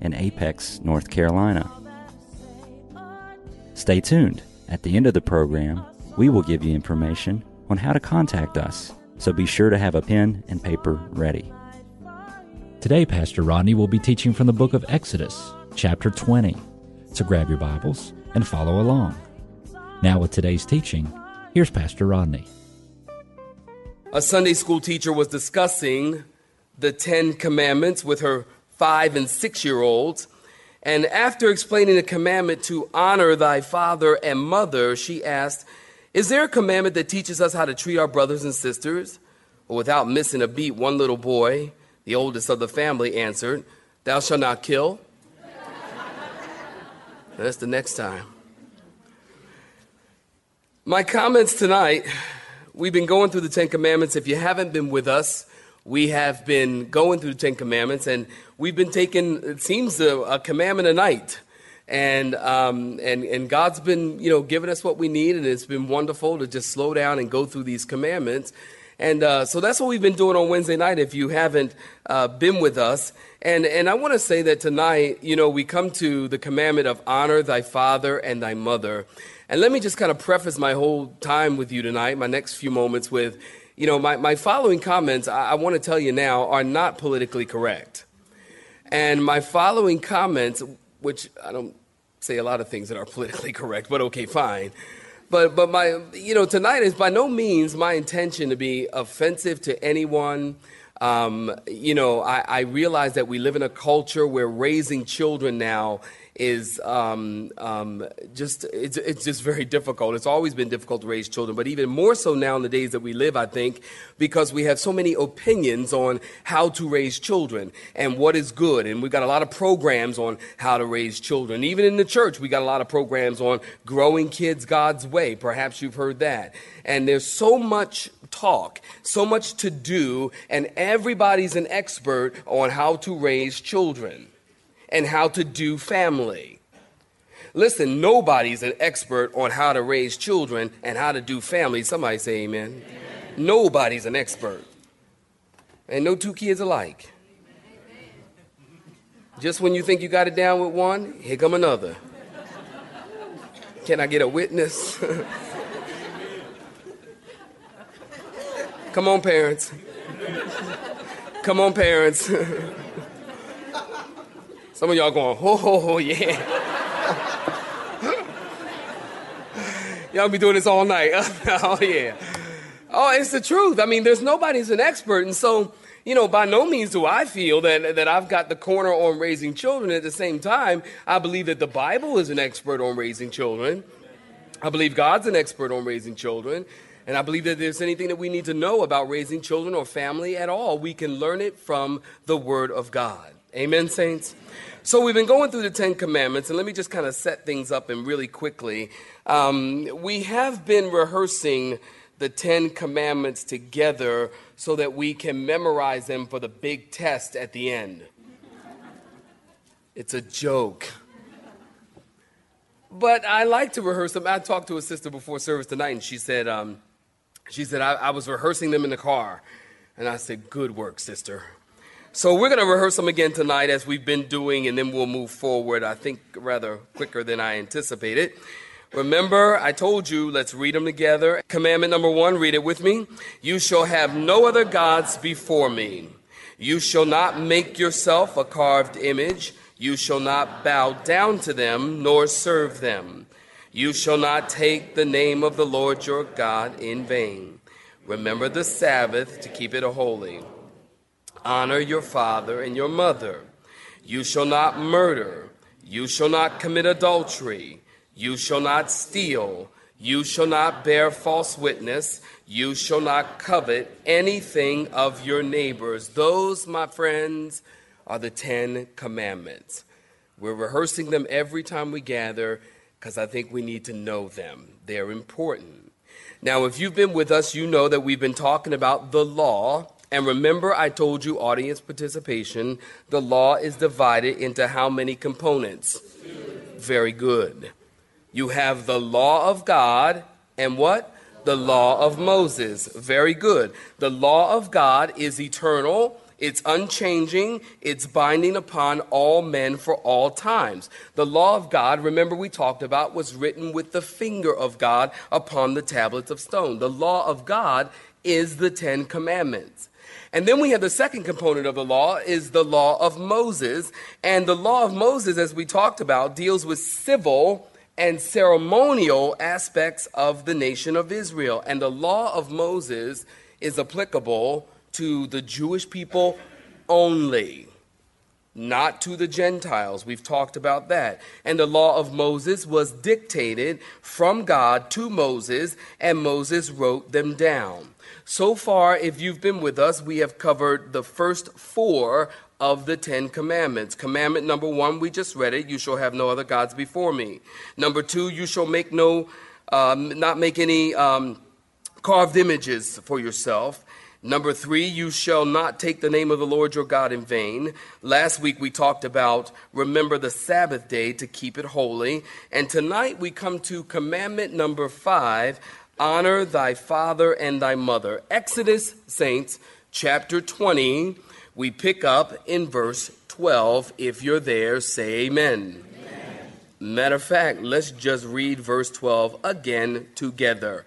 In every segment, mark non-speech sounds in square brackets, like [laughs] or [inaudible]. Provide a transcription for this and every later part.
in Apex, North Carolina. Stay tuned. At the end of the program, we will give you information on how to contact us, so be sure to have a pen and paper ready. Today, Pastor Rodney will be teaching from the book of Exodus, chapter 20. So grab your Bibles and follow along. Now, with today's teaching, here's Pastor Rodney. A Sunday school teacher was discussing the Ten Commandments with her five and six year olds. And after explaining the commandment to honor thy father and mother, she asked, Is there a commandment that teaches us how to treat our brothers and sisters? Well, without missing a beat, one little boy, the oldest of the family, answered, Thou shalt not kill. [laughs] That's the next time. My comments tonight, we've been going through the Ten Commandments. If you haven't been with us, we have been going through the Ten Commandments, and we've been taking, it seems, a, a commandment a night. And, um, and, and God's been, you know, giving us what we need, and it's been wonderful to just slow down and go through these commandments. And uh, so that's what we've been doing on Wednesday night if you haven't uh, been with us. And, and I want to say that tonight, you know, we come to the commandment of honor thy father and thy mother. And let me just kind of preface my whole time with you tonight, my next few moments with, you know, my, my following comments, I, I want to tell you now, are not politically correct. And my following comments, which I don't say a lot of things that are [laughs] politically correct, but okay, fine. But, but my, you know, tonight is by no means my intention to be offensive to anyone. Um, you know, I, I realize that we live in a culture where raising children now is um, um, just it's, it's just very difficult. It's always been difficult to raise children, but even more so now in the days that we live, I think, because we have so many opinions on how to raise children and what is good, and we've got a lot of programs on how to raise children. Even in the church, we got a lot of programs on growing kids God's way. Perhaps you've heard that. And there's so much talk, so much to do, and everybody's an expert on how to raise children and how to do family. Listen, nobody's an expert on how to raise children and how to do family. Somebody say amen. amen. Nobody's an expert. And no two kids alike. Just when you think you got it down with one, here come another. Can I get a witness? [laughs] come on, parents. Come on, parents. [laughs] Some of y'all going, ho, yeah. y'all be doing this all night. [laughs] oh, yeah. Oh, it's the truth. I mean, there's nobody's an expert. And so, you know, by no means do I feel that, that I've got the corner on raising children. At the same time, I believe that the Bible is an expert on raising children. I believe God's an expert on raising children. And I believe that there's anything that we need to know about raising children or family at all, we can learn it from the Word of God. Amen, saints? So we've been going through the Ten Commandments, and let me just kind of set things up and really quickly. Um, we have been rehearsing the Ten Commandments together so that we can memorize them for the big test at the end. It's a joke. But I like to rehearse them. I talked to a sister before service tonight, and she said, um, she said, I, I was rehearsing them in the car. And I said, Good work, sister. So we're going to rehearse them again tonight as we've been doing, and then we'll move forward, I think, rather quicker than I anticipated. Remember, I told you, let's read them together. Commandment number one, read it with me. You shall have no other gods before me. You shall not make yourself a carved image. You shall not bow down to them, nor serve them. You shall not take the name of the Lord your God in vain. Remember the Sabbath to keep it holy. Honor your father and your mother. You shall not murder. You shall not commit adultery. You shall not steal. You shall not bear false witness. You shall not covet anything of your neighbors. Those, my friends, are the Ten Commandments. We're rehearsing them every time we gather because I think we need to know them. They're important. Now, if you've been with us, you know that we've been talking about the law. And remember, I told you audience participation. The law is divided into how many components? Very good. You have the law of God and what? The law of Moses. Very good. The law of God is eternal it's unchanging, it's binding upon all men for all times. The law of God, remember we talked about, was written with the finger of God upon the tablets of stone. The law of God is the Ten Commandments. And then we have the second component of the law is the law of Moses. And the law of Moses, as we talked about, deals with civil and ceremonial aspects of the nation of Israel. And the law of Moses is applicable to the Jewish people only, not to the Gentiles. We've talked about that. And the law of Moses was dictated from God to Moses, and Moses wrote them down. So far, if you've been with us, we have covered the first four of the Ten Commandments. Commandment number one, we just read it you shall have no other gods before me. Number two, you shall make no, um, not make any um, carved images for yourself. Number three, you shall not take the name of the Lord your God in vain. Last week we talked about remember the Sabbath day to keep it holy. And tonight we come to commandment number five honor thy father and thy mother. Exodus, saints, chapter 20. We pick up in verse 12. If you're there, say amen. amen. Matter of fact, let's just read verse 12 again together.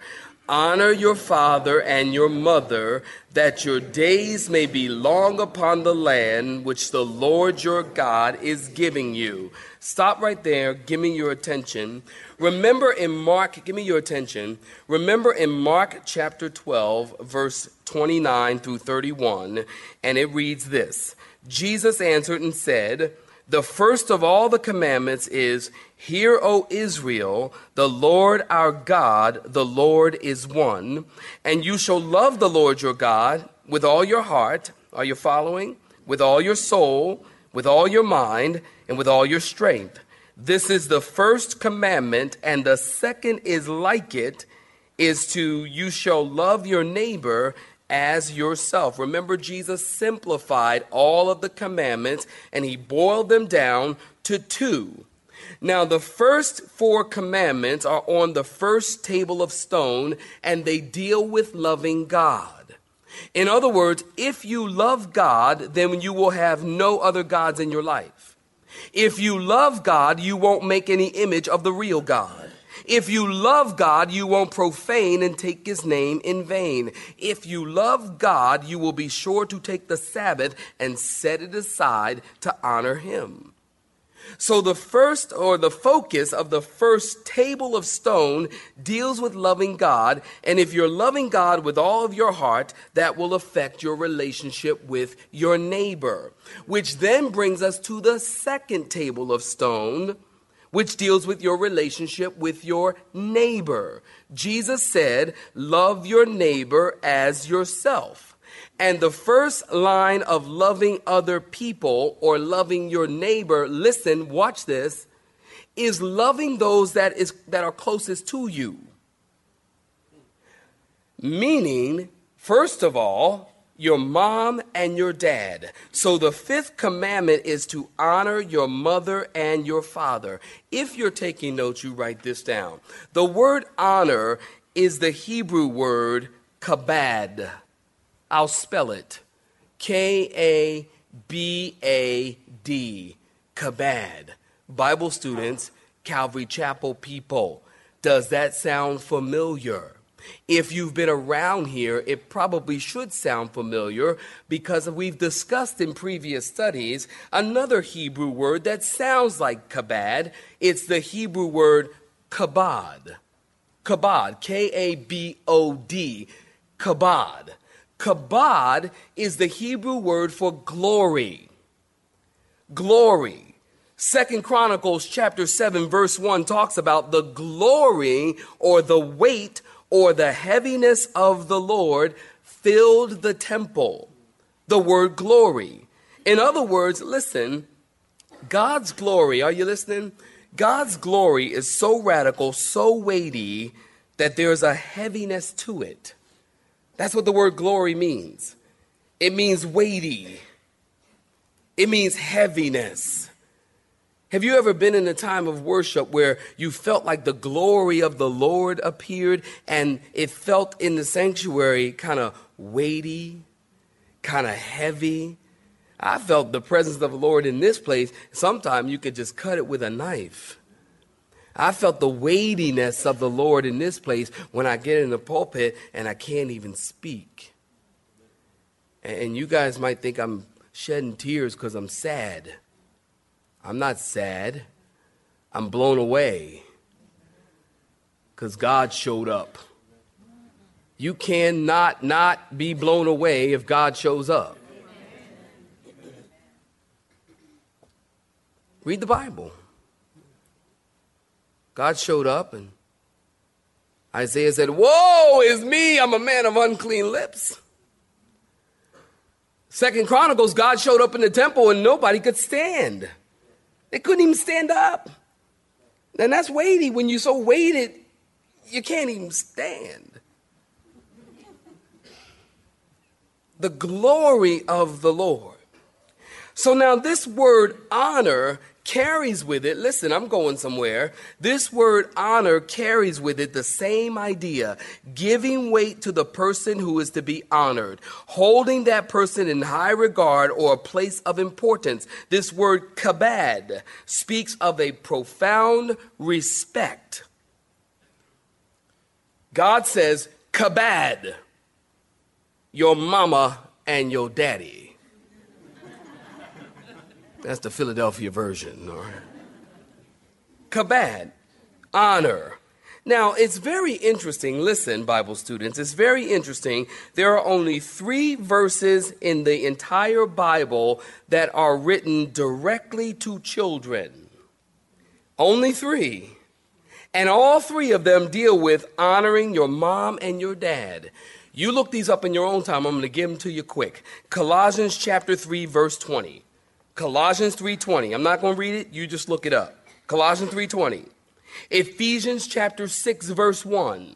Honor your father and your mother, that your days may be long upon the land which the Lord your God is giving you. Stop right there. Give me your attention. Remember in Mark, give me your attention. Remember in Mark chapter 12, verse 29 through 31, and it reads this Jesus answered and said, The first of all the commandments is, Hear, O Israel, the Lord our God, the Lord is one. And you shall love the Lord your God with all your heart. Are you following? With all your soul, with all your mind, and with all your strength. This is the first commandment, and the second is like it, is to you shall love your neighbor as yourself. Remember, Jesus simplified all of the commandments and he boiled them down to two now, the first four commandments are on the first table of stone, and they deal with loving God. In other words, if you love God, then you will have no other gods in your life. If you love God, you won't make any image of the real God. If you love God, you won't profane and take his name in vain. If you love God, you will be sure to take the Sabbath and set it aside to honor him. So, the first or the focus of the first table of stone deals with loving God. And if you're loving God with all of your heart, that will affect your relationship with your neighbor. Which then brings us to the second table of stone, which deals with your relationship with your neighbor. Jesus said, Love your neighbor as yourself. And the first line of loving other people or loving your neighbor, listen, watch this, is loving those that is that are closest to you. Meaning, first of all, your mom and your dad. So the fifth commandment is to honor your mother and your father. If you're taking notes, you write this down. The word honor is the Hebrew word kabad. I'll spell it K A B A D, Kabad. Bible students, Calvary Chapel people. Does that sound familiar? If you've been around here, it probably should sound familiar because we've discussed in previous studies another Hebrew word that sounds like kabad. It's the Hebrew word kabod. Kabod, K A B O D, kabod. Kabod is the Hebrew word for glory. Glory. Second Chronicles chapter 7 verse 1 talks about the glory or the weight or the heaviness of the Lord filled the temple. The word glory. In other words, listen, God's glory, are you listening? God's glory is so radical, so weighty, that there's a heaviness to it. That's what the word glory means. It means weighty, it means heaviness. Have you ever been in a time of worship where you felt like the glory of the Lord appeared and it felt in the sanctuary kind of weighty, kind of heavy? I felt the presence of the Lord in this place. Sometimes you could just cut it with a knife. I felt the weightiness of the Lord in this place when I get in the pulpit and I can't even speak. And you guys might think I'm shedding tears because I'm sad. I'm not sad. I'm blown away because God showed up. You cannot not be blown away if God shows up. Read the Bible. God showed up and Isaiah said, Woe is me, I'm a man of unclean lips. Second Chronicles, God showed up in the temple and nobody could stand. They couldn't even stand up. And that's weighty. When you're so weighted, you can't even stand. The glory of the Lord. So now, this word honor carries with it, listen, I'm going somewhere. This word honor carries with it the same idea giving weight to the person who is to be honored, holding that person in high regard or a place of importance. This word kabad speaks of a profound respect. God says, kabad, your mama and your daddy. That's the Philadelphia version. Or kabad, honor. Now, it's very interesting. Listen, Bible students, it's very interesting. There are only three verses in the entire Bible that are written directly to children. Only three. And all three of them deal with honoring your mom and your dad. You look these up in your own time. I'm going to give them to you quick. Colossians chapter 3, verse 20. Colossians 3:20. I'm not going to read it, you just look it up. Colossians 3:20. Ephesians chapter 6 verse 1.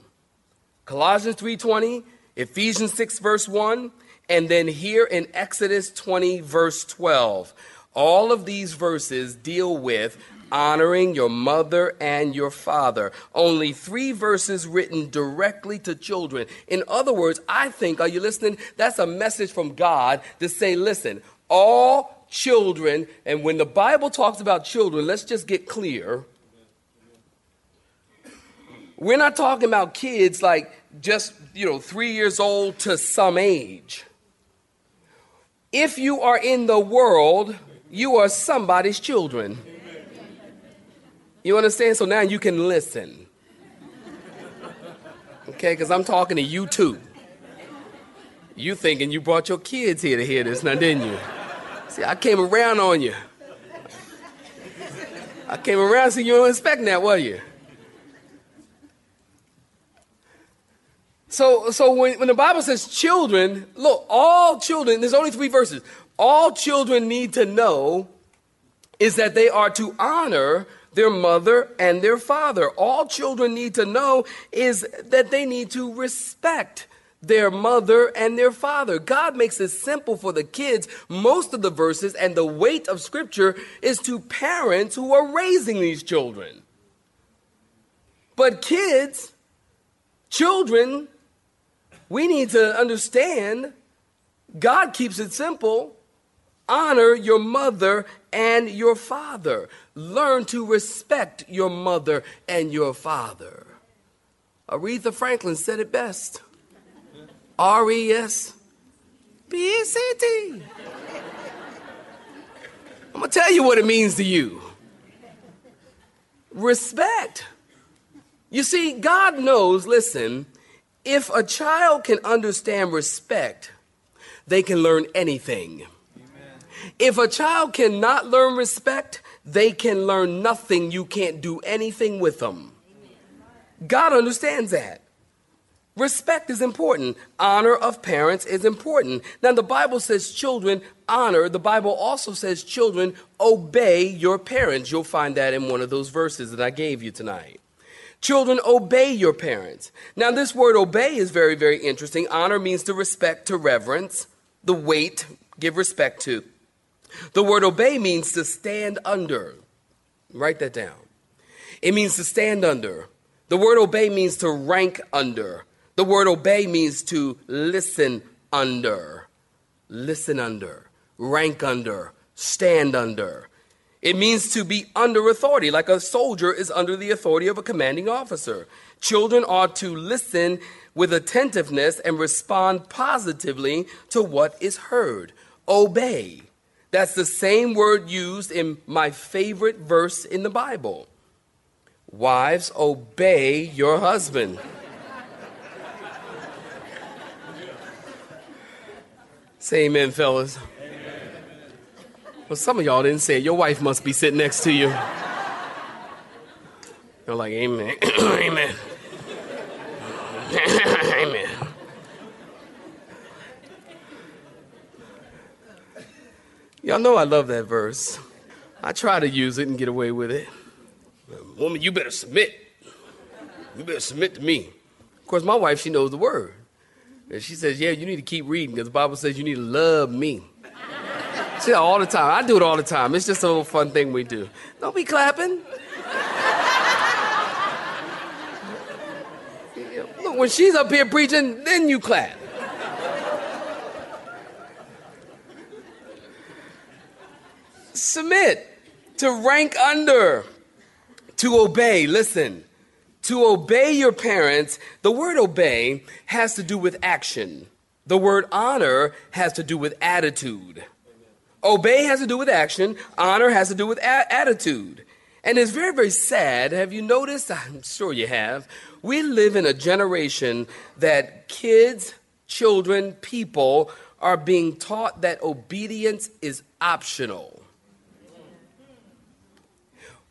Colossians 3:20, Ephesians 6 verse 1, and then here in Exodus 20 verse 12. All of these verses deal with honoring your mother and your father. Only three verses written directly to children. In other words, I think, are you listening? That's a message from God to say, listen, all children, and when the Bible talks about children, let's just get clear. We're not talking about kids like just, you know, three years old to some age. If you are in the world, you are somebody's children. You understand? So now you can listen. Okay, because I'm talking to you too. You thinking you brought your kids here to hear this now, didn't you? See, I came around on you. I came around so you don't expect that, were you? So, so when, when the Bible says children, look, all children, there's only three verses. All children need to know is that they are to honor their mother and their father. All children need to know is that they need to respect their mother and their father. God makes it simple for the kids. Most of the verses and the weight of scripture is to parents who are raising these children. But kids, children, we need to understand God keeps it simple. Honor your mother and your father. Learn to respect your mother and your father. Aretha Franklin said it best. R E S P E C T. I'm going to tell you what it means to you respect. You see, God knows, listen, if a child can understand respect, they can learn anything. If a child cannot learn respect, they can learn nothing. You can't do anything with them. God understands that. Respect is important. Honor of parents is important. Now, the Bible says children honor. The Bible also says children obey your parents. You'll find that in one of those verses that I gave you tonight. Children, obey your parents. Now, this word obey is very, very interesting. Honor means to respect, to reverence, the weight, give respect to. The word obey means to stand under. Write that down. It means to stand under. The word obey means to rank under. The word obey means to listen under. Listen under. Rank under. Stand under. It means to be under authority, like a soldier is under the authority of a commanding officer. Children are to listen with attentiveness and respond positively to what is heard. Obey. That's the same word used in my favorite verse in the Bible. Wives, obey your husband. Say amen, fellas. Well, some of y'all didn't say it. Your wife must be sitting next to you. You're like, Amen. [coughs] amen. [coughs] amen. Y'all know I love that verse. I try to use it and get away with it. Woman, you better submit. You better submit to me. Of course, my wife, she knows the word. And she says, Yeah, you need to keep reading because the Bible says you need to love me. She all the time. I do it all the time. It's just a little fun thing we do. Don't be clapping. [laughs] Look, when she's up here preaching, then you clap. Submit to rank under, to obey. Listen, to obey your parents, the word obey has to do with action. The word honor has to do with attitude. Obey has to do with action, honor has to do with a- attitude. And it's very, very sad. Have you noticed? I'm sure you have. We live in a generation that kids, children, people are being taught that obedience is optional.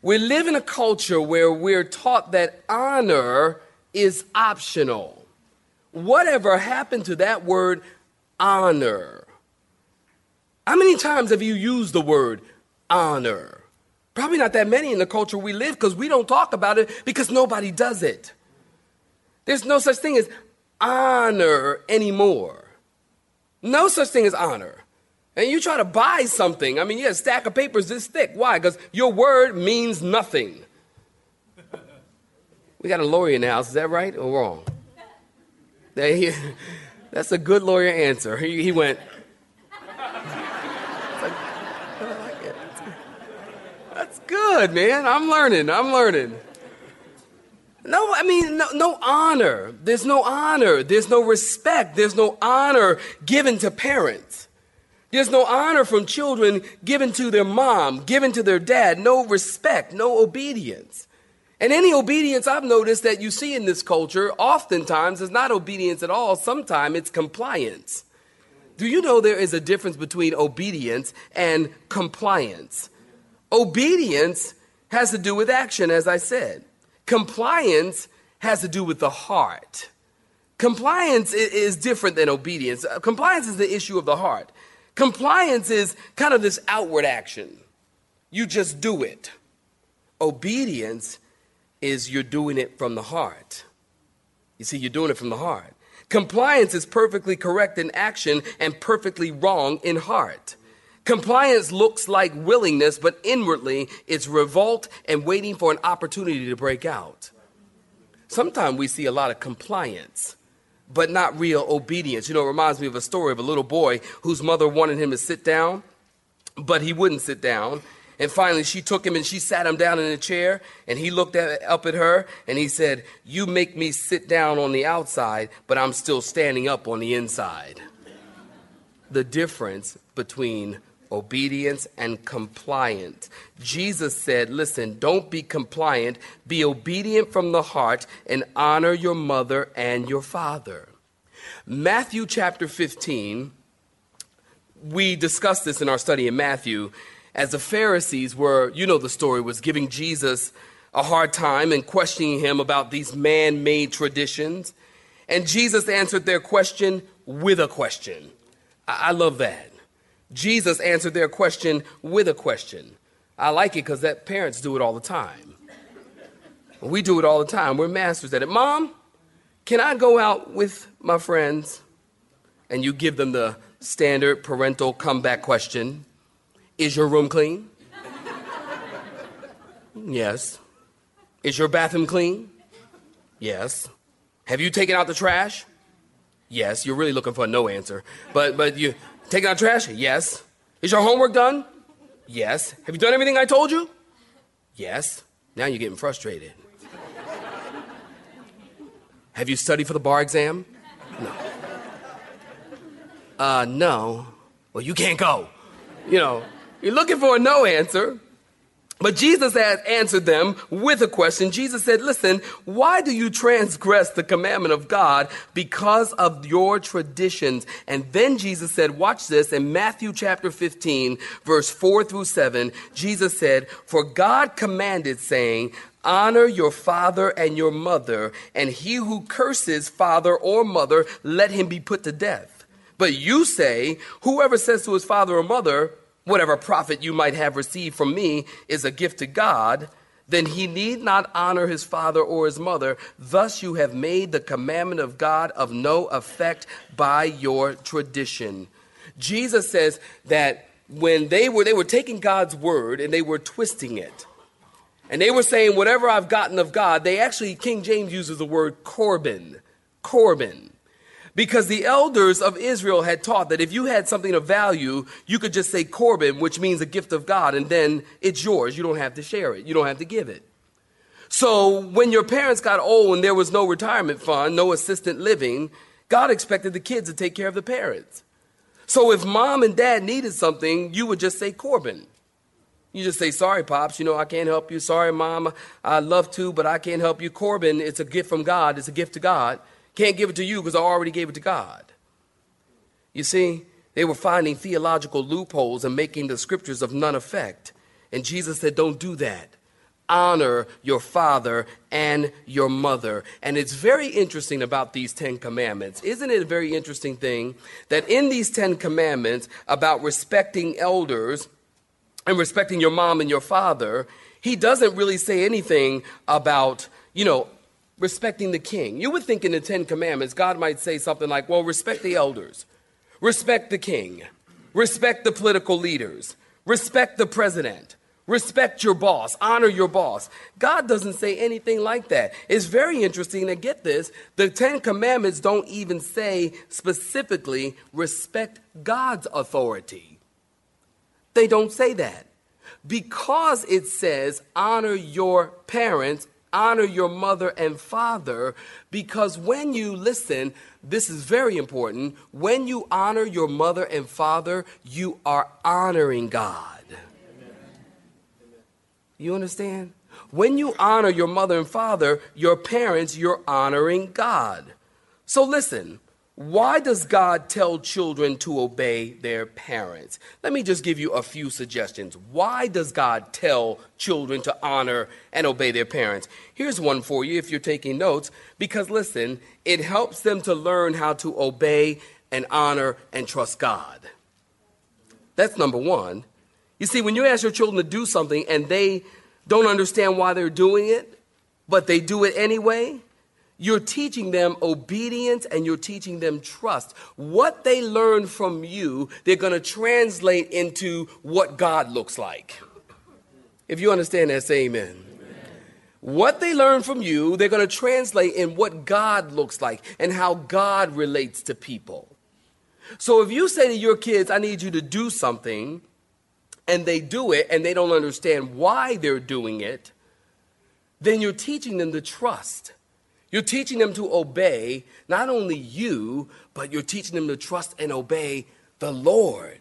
We live in a culture where we're taught that honor is optional. Whatever happened to that word honor? How many times have you used the word honor? Probably not that many in the culture we live because we don't talk about it because nobody does it. There's no such thing as honor anymore. No such thing as honor. And you try to buy something, I mean, yeah, a stack of papers this thick. Why? Because your word means nothing. We got a lawyer in the house, is that right or wrong? That's a good lawyer answer. He, he went, That's good, man. I'm learning. I'm learning. No, I mean, no, no, honor. There's no honor. There's no respect. There's no honor given to parents. There's no honor from children given to their mom, given to their dad. No respect, no obedience. And any obedience I've noticed that you see in this culture oftentimes is not obedience at all. Sometimes it's compliance. Do you know there is a difference between obedience and compliance? Obedience has to do with action, as I said. Compliance has to do with the heart. Compliance is different than obedience. Compliance is the issue of the heart. Compliance is kind of this outward action. You just do it. Obedience is you're doing it from the heart. You see, you're doing it from the heart. Compliance is perfectly correct in action and perfectly wrong in heart. Compliance looks like willingness, but inwardly it's revolt and waiting for an opportunity to break out. Sometimes we see a lot of compliance, but not real obedience. You know, it reminds me of a story of a little boy whose mother wanted him to sit down, but he wouldn't sit down. And finally, she took him and she sat him down in a chair. And he looked at, up at her and he said, You make me sit down on the outside, but I'm still standing up on the inside. The difference between obedience and compliant. Jesus said, Listen, don't be compliant, be obedient from the heart, and honor your mother and your father. Matthew chapter 15, we discussed this in our study in Matthew, as the Pharisees were, you know the story, was giving Jesus a hard time and questioning him about these man made traditions. And Jesus answered their question with a question. I, I love that. Jesus answered their question with a question. I like it because that parents do it all the time. We do it all the time. We're masters at it. Mom, can I go out with my friends? And you give them the standard parental comeback question Is your room clean? yes. Is your bathroom clean? Yes. Have you taken out the trash? Yes. You're really looking for a no answer. But but you taken out trash? Yes. Is your homework done? Yes. Have you done everything I told you? Yes. Now you're getting frustrated. Have you studied for the bar exam? No. Uh, no. Well, you can't go. You know, you're looking for a no answer. But Jesus had answered them with a question. Jesus said, Listen, why do you transgress the commandment of God because of your traditions? And then Jesus said, Watch this in Matthew chapter 15, verse 4 through 7. Jesus said, For God commanded, saying, Honor your father and your mother, and he who curses father or mother, let him be put to death. But you say, Whoever says to his father or mother, Whatever profit you might have received from me is a gift to God, then he need not honor his father or his mother. Thus you have made the commandment of God of no effect by your tradition. Jesus says that when they were they were taking God's word and they were twisting it. And they were saying, whatever I've gotten of God, they actually, King James uses the word Corban. Corban. Because the elders of Israel had taught that if you had something of value, you could just say Corban, which means a gift of God, and then it's yours. You don't have to share it, you don't have to give it. So when your parents got old and there was no retirement fund, no assistant living, God expected the kids to take care of the parents. So if mom and dad needed something, you would just say Corban. You just say, sorry, Pops, you know, I can't help you. Sorry, Mom, I'd love to, but I can't help you. Corban, it's a gift from God. It's a gift to God. Can't give it to you because I already gave it to God. You see, they were finding theological loopholes and making the scriptures of none effect. And Jesus said, don't do that. Honor your father and your mother. And it's very interesting about these Ten Commandments. Isn't it a very interesting thing that in these Ten Commandments about respecting elders and respecting your mom and your father, he doesn't really say anything about, you know, respecting the king. You would think in the Ten Commandments, God might say something like, well, respect the elders, respect the king, respect the political leaders, respect the president, respect your boss, honor your boss. God doesn't say anything like that. It's very interesting to get this. The Ten Commandments don't even say specifically respect God's authority. They don't say that. Because it says honor your parents honor your mother and father because when you listen, this is very important. When you honor your mother and father, you are honoring God. You understand? When you honor your mother and father, your parents, you're honoring God. So listen, why does God tell children to obey their parents? Let me just give you a few suggestions. Why does God tell children to honor and obey their parents? Here's one for you if you're taking notes, because listen, it helps them to learn how to obey and honor and trust God. That's number one. You see, when you ask your children to do something and they don't understand why they're doing it, but they do it anyway, you're teaching them obedience and you're teaching them trust. What they learn from you, they're going to translate into what God looks like. If you understand that, say amen. amen. What they learn from you, they're going to translate in what God looks like and how God relates to people. So if you say to your kids, I need you to do something, and they do it and they don't understand why they're doing it, then you're teaching them to trust. You're teaching them to obey not only you, but you're teaching them to trust and obey the Lord.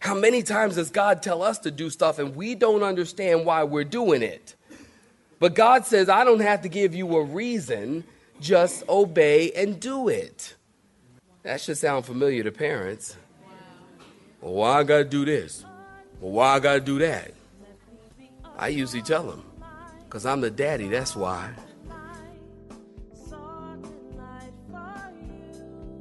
How many times does God tell us to do stuff and we don't understand why we're doing it? But God says, I don't have to give you a reason, just obey and do it. That should sound familiar to parents. Well, why I gotta do this? Well, why I gotta do that? I usually tell them, because I'm the daddy, that's why.